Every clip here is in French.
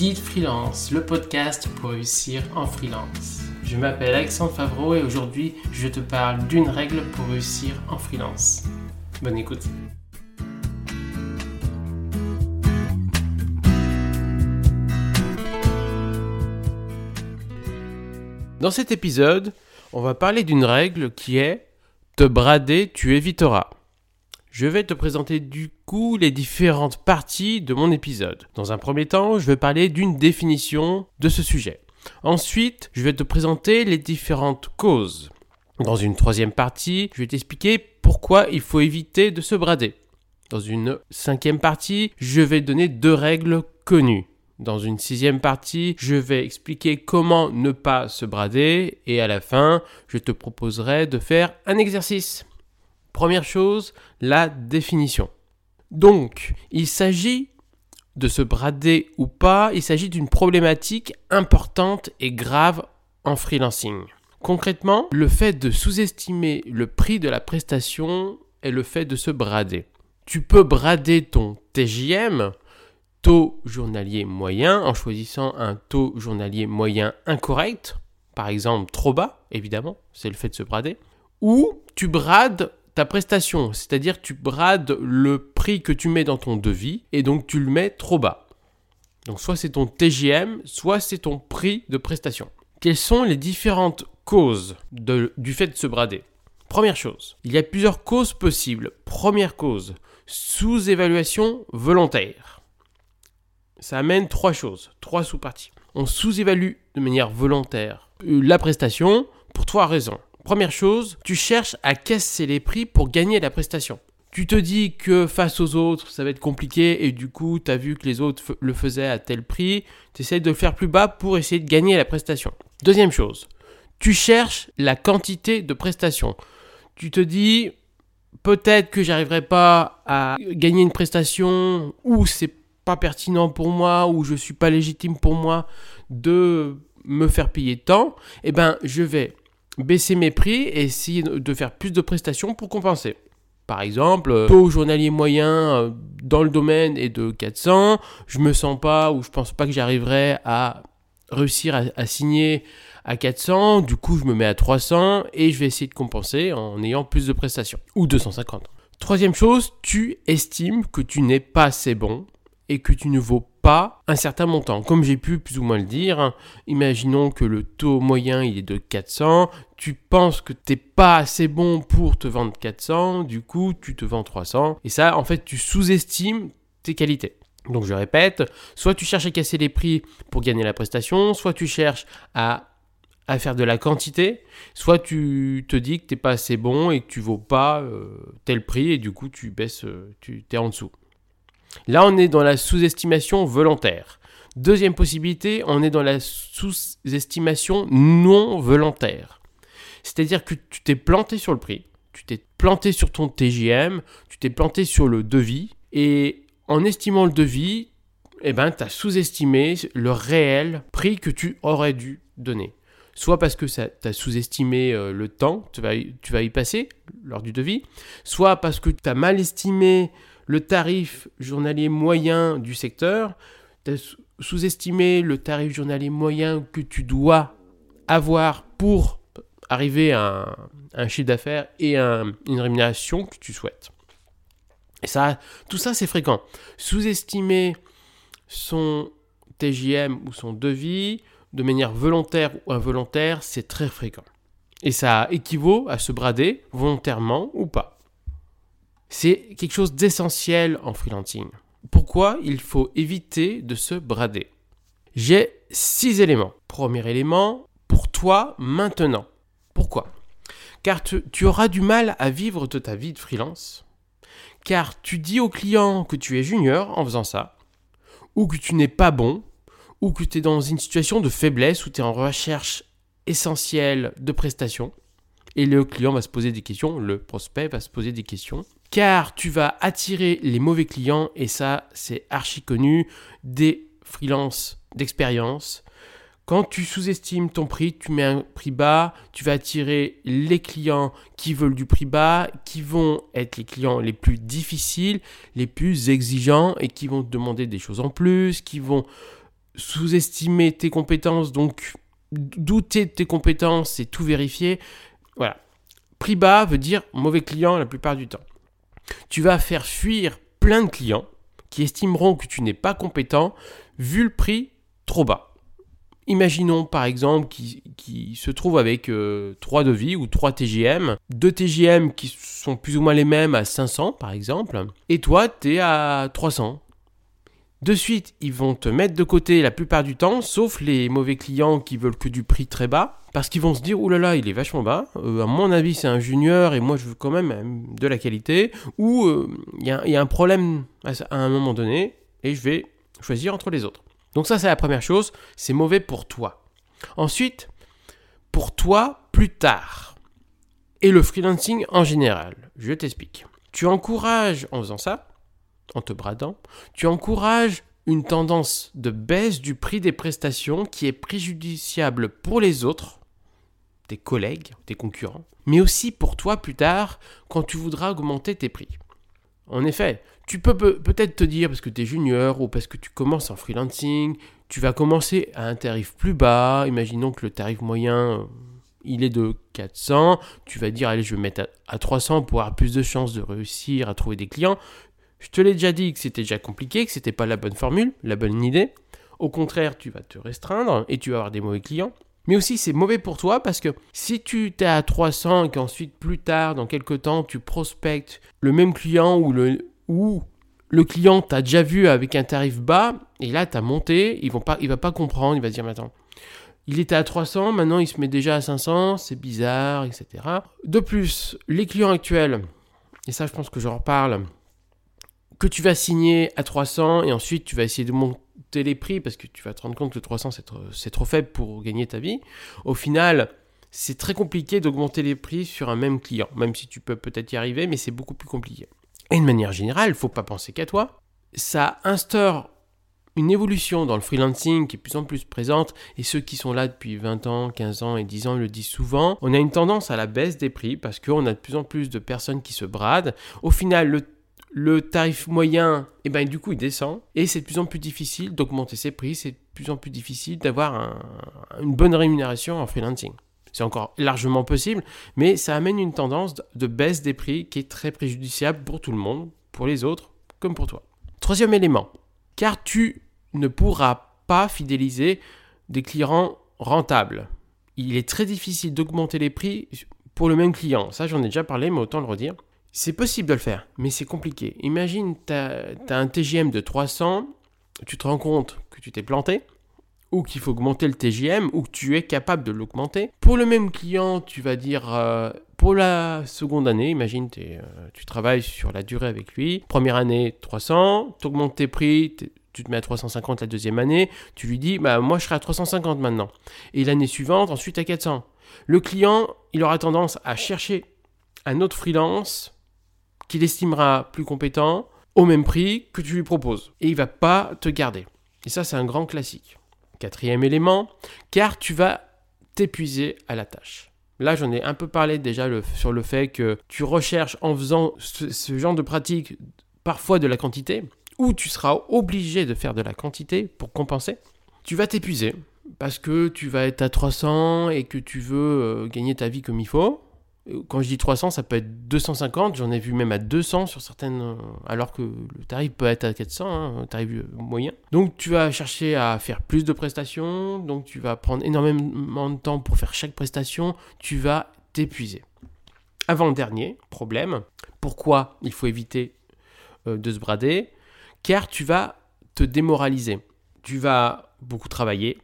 Guide Freelance, le podcast pour réussir en freelance. Je m'appelle Alexandre Favreau et aujourd'hui je te parle d'une règle pour réussir en freelance. Bonne écoute. Dans cet épisode, on va parler d'une règle qui est te brader, tu éviteras. Je vais te présenter du coup les différentes parties de mon épisode. Dans un premier temps, je vais parler d'une définition de ce sujet. Ensuite, je vais te présenter les différentes causes. Dans une troisième partie, je vais t'expliquer pourquoi il faut éviter de se brader. Dans une cinquième partie, je vais donner deux règles connues. Dans une sixième partie, je vais expliquer comment ne pas se brader et à la fin, je te proposerai de faire un exercice. Première chose, la définition. Donc, il s'agit de se brader ou pas, il s'agit d'une problématique importante et grave en freelancing. Concrètement, le fait de sous-estimer le prix de la prestation est le fait de se brader. Tu peux brader ton TJM, taux journalier moyen, en choisissant un taux journalier moyen incorrect, par exemple trop bas, évidemment, c'est le fait de se brader, ou tu brades ta prestation, c'est-à-dire tu brades le prix que tu mets dans ton devis et donc tu le mets trop bas. Donc soit c'est ton TGM, soit c'est ton prix de prestation. Quelles sont les différentes causes du fait de se brader? Première chose, il y a plusieurs causes possibles. Première cause, sous-évaluation volontaire. Ça amène trois choses, trois sous-parties. On sous-évalue de manière volontaire la prestation pour trois raisons. Première chose, tu cherches à casser les prix pour gagner la prestation. Tu te dis que face aux autres, ça va être compliqué et du coup, tu as vu que les autres le faisaient à tel prix, tu essaies de le faire plus bas pour essayer de gagner la prestation. Deuxième chose, tu cherches la quantité de prestation. Tu te dis peut-être que j'arriverai pas à gagner une prestation ou c'est pas pertinent pour moi ou je suis pas légitime pour moi de me faire payer tant, eh ben je vais baisser mes prix et essayer de faire plus de prestations pour compenser. Par exemple, euh, taux journalier moyen euh, dans le domaine est de 400, je me sens pas ou je pense pas que j'arriverai à réussir à, signer à 400, du coup je me mets à 300 et je vais essayer de compenser en ayant plus de prestations. Ou 250. Troisième chose, tu estimes que tu n'es pas assez bon et que tu ne vaux pas un certain montant. Comme j'ai pu plus ou moins le dire, imaginons que le taux moyen il est de 400, tu penses que t'es pas assez bon pour te vendre 400, du coup tu te vends 300, et ça en fait tu sous-estimes tes qualités. Donc je répète, soit tu cherches à casser les prix pour gagner la prestation, soit tu cherches à, à faire de la quantité, soit tu te dis que t'es pas assez bon et que tu vaux pas euh, tel prix et du coup tu baisses, euh, tu es en dessous. Là, on est dans la sous-estimation volontaire. Deuxième possibilité, on est dans la sous-estimation non volontaire. C'est-à-dire que tu t'es planté sur le prix, tu t'es planté sur ton TGM, tu t'es planté sur le devis, et en estimant le devis, eh ben, tu as sous-estimé le réel prix que tu aurais dû donner. Soit parce que tu as sous-estimé euh, le temps que tu vas, tu vas y passer lors du devis, soit parce que tu as mal estimé le tarif journalier moyen du secteur, sous-estimé le tarif journalier moyen que tu dois avoir pour arriver à un, chiffre d'affaires et une rémunération que tu souhaites. Et ça, tout ça, c'est fréquent. Sous-estimer son TJM ou son devis de manière volontaire ou involontaire, c'est très fréquent. Et ça équivaut à se brader volontairement ou pas. C'est quelque chose d'essentiel en freelancing. Pourquoi il faut éviter de se brader? J'ai six éléments. Premier élément, pour toi maintenant. Pourquoi? Car tu, auras du mal à vivre de ta vie de freelance. Car tu dis au client que tu es junior en faisant ça, ou que tu n'es pas bon, ou que tu es dans une situation de faiblesse, où tu es en recherche essentielle de prestations, et le client va se poser des questions, le prospect va se poser des questions, car tu vas attirer les mauvais clients et ça c'est archi connu des freelances d'expérience. Quand tu sous-estimes ton prix, tu mets un prix bas, tu vas attirer les clients qui veulent du prix bas, qui vont être les clients les plus difficiles, les plus exigeants et qui vont te demander des choses en plus, qui vont sous-estimer tes compétences, donc douter de tes compétences et tout vérifier. Voilà. Prix bas veut dire mauvais client la plupart du temps. Tu vas faire fuir plein de clients qui estimeront que tu n'es pas compétent vu le prix trop bas. Imaginons par exemple qui, se trouve avec 3 euh, devis ou 3 TGM, 2 TGM qui sont plus ou moins les mêmes à 500 par exemple, et toi tu es à 300. De suite, ils vont te mettre de côté la plupart du temps, sauf les mauvais clients qui veulent que du prix très bas, parce qu'ils vont se dire, oulala, là il est vachement bas, euh, à mon avis c'est un junior et moi je veux quand même euh, de la qualité, ou il y, y, a un problème à un moment donné, et je vais choisir entre les autres. Donc ça, c'est la première chose, c'est mauvais pour toi. Ensuite, pour toi, plus tard. Et le freelancing en général. Je t'explique. Tu encourages, en faisant ça, en te bradant, tu encourages une tendance de baisse du prix des prestations qui est préjudiciable pour les autres, tes collègues, tes concurrents, mais aussi pour toi plus tard quand tu voudras augmenter tes prix. En effet, tu peux peut-être te dire, parce que tu es junior ou parce que tu commences en freelancing, tu vas commencer à un tarif plus bas. Imaginons que le tarif moyen, euh, il est de 400. Tu vas dire, allez, je vais mettre à 300 pour avoir plus de chances de réussir à trouver des clients. Je te l'ai déjà dit que c'était déjà compliqué, que c'était pas la bonne formule, la bonne idée. Au contraire, tu vas te restreindre et tu vas avoir des mauvais clients. Mais aussi, c'est mauvais pour toi parce que si tu t'es à 300 et qu'ensuite, plus tard, dans quelques temps, tu prospectes le même client ou le, ou le client t'a déjà vu avec un tarif bas et là, tu as monté, il ne va pas comprendre, il va dire, mais il était à 300, maintenant il se met déjà à 500, c'est bizarre, etc. De plus, les clients actuels, et ça je pense que je reparle, que tu vas signer à 300 et ensuite tu vas essayer de monter les prix parce que tu vas te rendre compte que 300 c'est trop, faible pour gagner ta vie. Au final, c'est très compliqué d'augmenter les prix sur un même client, même si tu peux peut-être y arriver, mais c'est beaucoup plus compliqué. Et de manière générale, faut pas penser qu'à toi. Ça instaure une évolution dans le freelancing qui est plus en plus présente, et ceux qui sont là depuis 20 ans, 15 ans et 10 ans le disent souvent, on a une tendance à la baisse des prix parce qu'on a de plus en plus de personnes qui se bradent. Au final, le le tarif moyen, eh ben, du coup, il descend. Et c'est de plus en plus difficile d'augmenter ses prix. C'est de plus en plus difficile d'avoir une bonne rémunération en freelancing. C'est encore largement possible, mais ça amène une tendance de baisse des prix qui est très préjudiciable pour tout le monde, pour les autres comme pour toi. Troisième élément, car tu ne pourras pas fidéliser des clients rentables. Il est très difficile d'augmenter les prix pour le même client. Ça, j'en ai déjà parlé, mais autant le redire. C'est possible de le faire, mais c'est compliqué. Imagine, tu as, un TGM de 300, tu te rends compte que tu t'es planté, ou qu'il faut augmenter le TGM, ou que tu es capable de l'augmenter. Pour le même client, tu vas dire, euh, pour la seconde année, imagine, euh, tu travailles sur la durée avec lui. Première année, 300, tu augmentes tes prix, tu te mets à 350 la deuxième année, tu lui dis, bah, moi je serai à 350 maintenant. Et l'année suivante, ensuite à 400. Le client, il aura tendance à chercher un autre freelance qu'il estimera plus compétent au même prix que tu lui proposes. Et il va pas te garder. Et ça, c'est un grand classique. Quatrième élément, car tu vas t'épuiser à la tâche. Là, j'en ai un peu parlé déjà sur le fait que tu recherches en faisant ce, genre de pratique parfois de la quantité, ou tu seras obligé de faire de la quantité pour compenser. Tu vas t'épuiser parce que tu vas être à 300 et que tu veux euh, gagner ta vie comme il faut. Quand je dis 300, ça peut être 250, j'en ai vu même à 200 sur certaines, euh, alors que le tarif peut être à 400, hein, tarif euh, moyen. Donc tu vas chercher à faire plus de prestations, donc tu vas prendre énormément de temps pour faire chaque prestation, tu vas t'épuiser. Avant-dernier problème, pourquoi il faut éviter euh, de se brader? Car tu vas te démoraliser. Tu vas beaucoup travailler,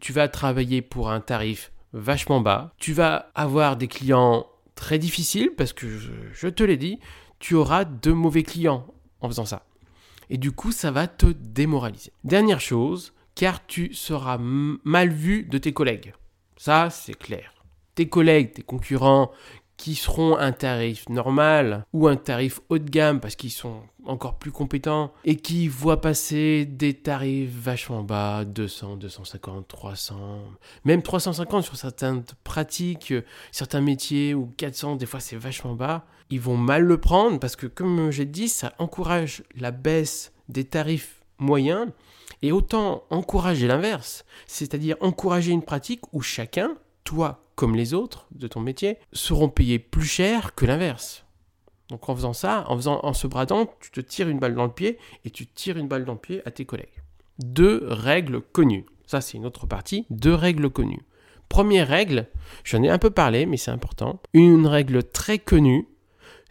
tu vas travailler pour un tarif vachement bas. Tu vas avoir des clients très difficiles parce que je, te l'ai dit, tu auras de mauvais clients en faisant ça. Et du coup, ça va te démoraliser. Dernière chose, car tu seras mal vu de tes collègues. Ça, c'est clair. Tes collègues, tes concurrents qui seront un tarif normal ou un tarif haut de gamme parce qu'ils sont encore plus compétents et qui voient passer des tarifs vachement bas, 200, 250, 300, même 350 sur certaines pratiques, certains métiers ou 400, des fois c'est vachement bas, ils vont mal le prendre parce que comme j'ai dit, ça encourage la baisse des tarifs moyen, et autant encourager l'inverse, c'est-à-dire encourager une pratique où chacun, toi comme les autres de ton métier, seront payés plus cher que l'inverse. Donc en faisant ça, en, faisant, en se bradant, tu te tires une balle dans le pied et tu tires une balle dans le pied à tes collègues. Deux règles connues. Ça, c'est une autre partie. Deux règles connues. Première règle, j'en ai un peu parlé, mais c'est important. Une règle très connue,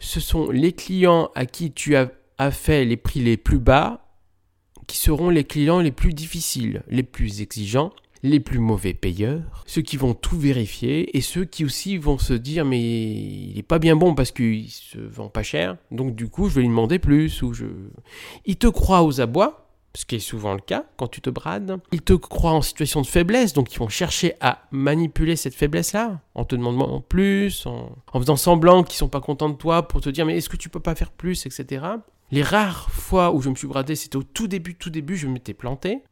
ce sont les clients à qui tu as, as fait les prix les plus bas qui seront les clients les plus difficiles, les plus exigeants, les plus mauvais payeurs, ceux qui vont tout vérifier et ceux qui aussi vont se dire mais il est pas bien bon parce qu'il se vend pas cher, donc du coup je vais lui demander plus ou je... Il te croit aux abois, ce qui est souvent le cas quand tu te brades. Ils te croient en situation de faiblesse, donc ils vont chercher à manipuler cette faiblesse-là, en te demandant plus, en, faisant semblant qu'ils sont pas contents de toi pour te dire mais est-ce que tu peux pas faire plus, etc. Les rares fois où je me suis bradé, c'était au tout début, tout début, je m'étais planté.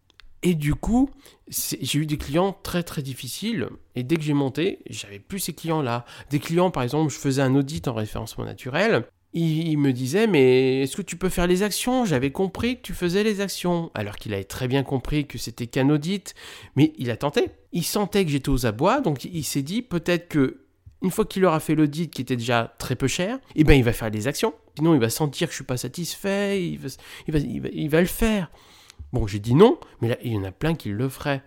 Et du coup, j'ai eu des clients très très difficiles. Et dès que j'ai monté, j'avais plus ces clients-là. Des clients, par exemple, je faisais un audit en référencement naturel. Il, me disait, mais est-ce que tu peux faire les actions? J'avais compris que tu faisais les actions. Alors qu'il avait très bien compris que c'était qu'un audit. Mais il a tenté. Il sentait que j'étais aux abois. Donc il s'est dit, peut-être que une fois qu'il aura fait l'audit qui était déjà très peu cher, eh ben il va faire des actions. Sinon, il va sentir que je suis pas satisfait, il va, il va, le faire. Bon, j'ai dit non, mais il y en a plein qui le feraient.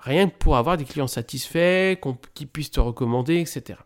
Rien que pour avoir des clients satisfaits, qui puissent te recommander, etc.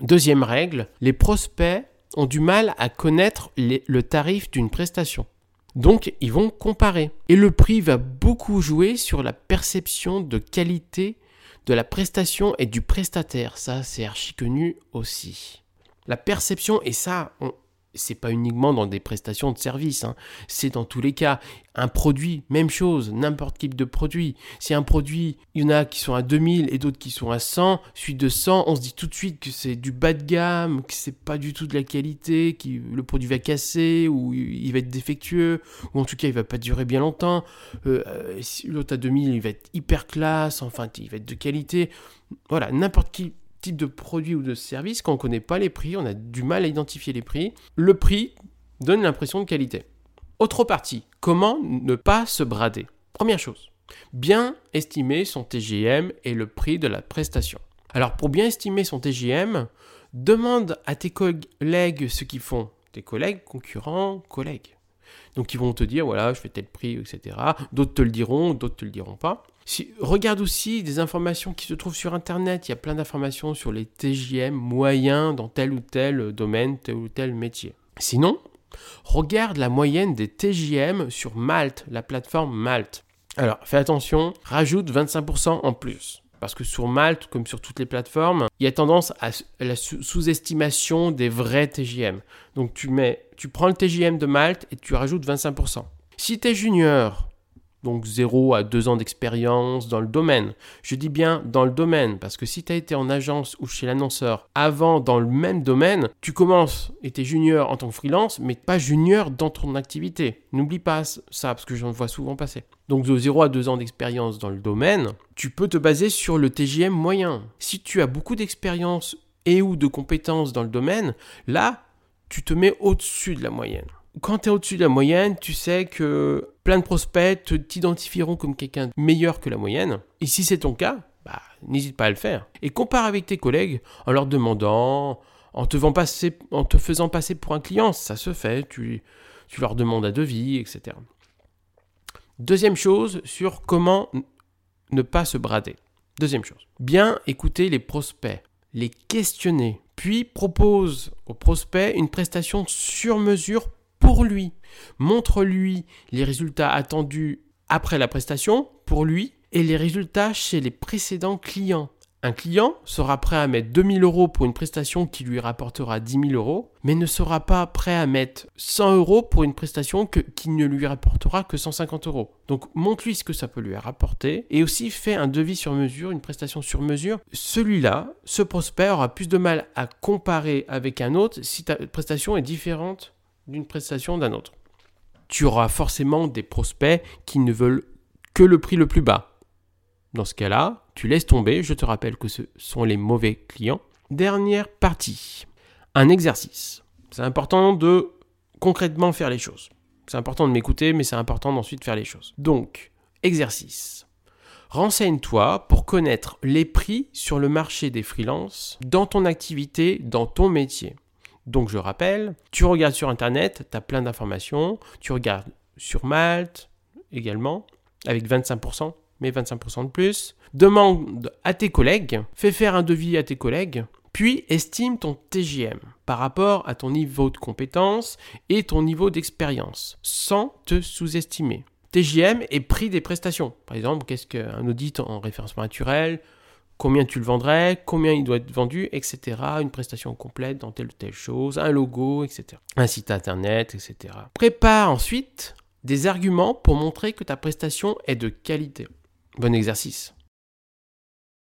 Deuxième règle, les prospects ont du mal à connaître le tarif d'une prestation. Donc, ils vont comparer. Et le prix va beaucoup jouer sur la perception de qualité de la prestation et du prestataire. Ça, c'est archi connu aussi. La perception, et ça, on, c'est pas uniquement dans des prestations de services, hein. c'est dans tous les cas. Un produit, même chose, n'importe quel type de produit. Si un produit, il y en a qui sont à 2000 et d'autres qui sont à 100, suite de 100, on se dit tout de suite que c'est du bas de gamme, que c'est pas du tout de la qualité, que le produit va casser ou il va être défectueux, ou en tout cas il va pas durer bien longtemps. Euh, l'autre à 2000, il va être hyper classe, enfin il va être de qualité. Voilà, n'importe qui type de produit ou de service, quand on ne connaît pas les prix, on a du mal à identifier les prix. Le prix donne l'impression de qualité. Autre partie, comment ne pas se brader? Première chose, bien estimer son TGM et le prix de la prestation. Alors pour bien estimer son TGM, demande à tes collègues ce qu'ils font. Tes collègues, concurrents, collègues. Donc ils vont te dire, voilà, je fais tel prix, etc. D'autres te le diront, d'autres te le diront pas. Si, regarde aussi des informations qui se trouvent sur Internet. Il y a plein d'informations sur les TJM moyens dans tel ou tel domaine, tel ou tel métier. Sinon, regarde la moyenne des TJM sur Malte, la plateforme Malte. Alors, fais attention, rajoute 25% en plus. Parce que sur Malte, comme sur toutes les plateformes, il y a tendance à la sous-estimation des vrais TJM. Donc tu mets, tu prends le TJM de Malte et tu rajoutes 25%. Si tu es junior, donc 0 à 2 ans d'expérience dans le domaine. Je dis bien dans le domaine, parce que si tu as été en agence ou chez l'annonceur avant dans le même domaine, tu commences et tu es junior en tant que freelance, mais pas junior dans ton activité. N'oublie pas ça, parce que j'en vois souvent passer. Donc de 0 à 2 ans d'expérience dans le domaine, tu peux te baser sur le TGM moyen. Si tu as beaucoup d'expérience et ou de compétences dans le domaine, là, tu te mets au-dessus de la moyenne quand tu es au-dessus de la moyenne, tu sais que plein de prospects t'identifieront comme quelqu'un de meilleur que la moyenne. Et si c'est ton cas, bah, n'hésite pas à le faire. Et compare avec tes collègues en leur demandant, en te, faisant passer pour un client. Ça se fait, tu, tu leur demandes un devis, etc. Deuxième chose sur comment ne pas se brader. Deuxième chose, bien écouter les prospects, les questionner, puis propose aux prospects une prestation sur mesure lui. Montre-lui les résultats attendus après la prestation pour lui et les résultats chez les précédents clients. Un client sera prêt à mettre 2000 euros pour une prestation qui lui rapportera 10 000 euros, mais ne sera pas prêt à mettre 100 euros pour une prestation qui ne lui rapportera que 150 euros. Donc montre-lui ce que ça peut lui rapporter et aussi fais un devis sur mesure, une prestation sur mesure. Celui-là, ce prospect aura plus de mal à comparer avec un autre si ta prestation est différente d'une prestation d'un autre. Tu auras forcément des prospects qui ne veulent que le prix le plus bas. Dans ce cas-là, tu laisses tomber, je te rappelle que ce sont les mauvais clients. Dernière partie, un exercice. C'est important de concrètement faire les choses. C'est important de m'écouter, mais c'est important d'ensuite faire les choses. Donc, exercice. Renseigne-toi pour connaître les prix sur le marché des freelances dans ton activité, dans ton métier. Donc je rappelle, tu regardes sur Internet, tu as plein d'informations, tu regardes sur Malte également, avec 25%, mais 25% de plus. Demande à tes collègues, fais faire un devis à tes collègues, puis estime ton TGM par rapport à ton niveau de compétence et ton niveau d'expérience, sans te sous-estimer. TGM est prix des prestations. Par exemple, qu'est-ce qu'un audit en référencement naturel Combien tu le vendrais Combien il doit être vendu Etc. Une prestation complète dans telle ou telle chose, un logo, etc. Un site internet, etc. Prépare ensuite des arguments pour montrer que ta prestation est de qualité. Bon exercice.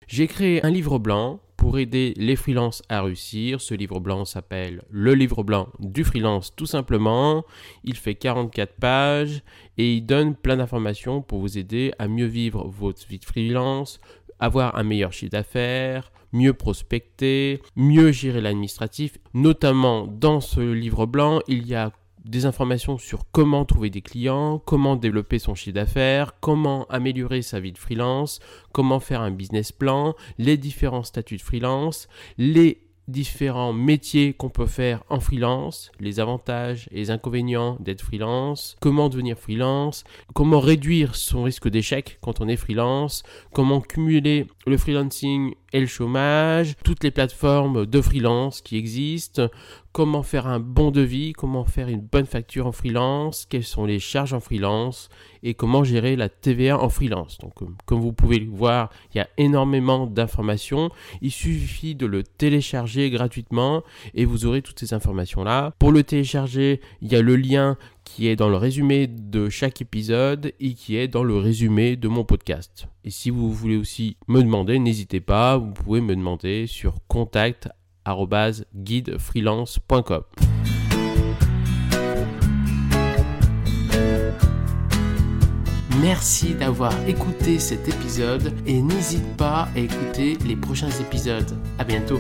J'ai créé un livre blanc pour aider les freelances à réussir. Ce livre blanc s'appelle Le livre blanc du freelance tout simplement. Il fait 44 pages et il donne plein d'informations pour vous aider à mieux vivre votre vie de freelance, avoir un meilleur chiffre d'affaires, mieux prospecter, mieux gérer l'administratif. Notamment dans ce livre blanc, il y a des informations sur comment trouver des clients, comment développer son chiffre d'affaires, comment améliorer sa vie de freelance, comment faire un business plan, les différents statuts de freelance, les différents métiers qu'on peut faire en freelance, les avantages et les inconvénients d'être freelance, comment devenir freelance, comment réduire son risque d'échec quand on est freelance, comment cumuler le freelancing et le chômage, toutes les plateformes de freelance qui existent, comment faire un bon devis, comment faire une bonne facture en freelance, quelles sont les charges en freelance? Et comment gérer la TVA en freelance? Donc euh, comme vous pouvez le voir, il y a énormément d'informations. Il suffit de le télécharger gratuitement et vous aurez toutes ces informations là. Pour le télécharger, il y a le lien qui est dans le résumé de chaque épisode et qui est dans le résumé de mon podcast. Et si vous voulez aussi me demander, n'hésitez pas, vous pouvez me demander sur contact guidefreelance.com. Merci d'avoir écouté cet épisode et n'hésite pas à écouter les prochains épisodes. À bientôt.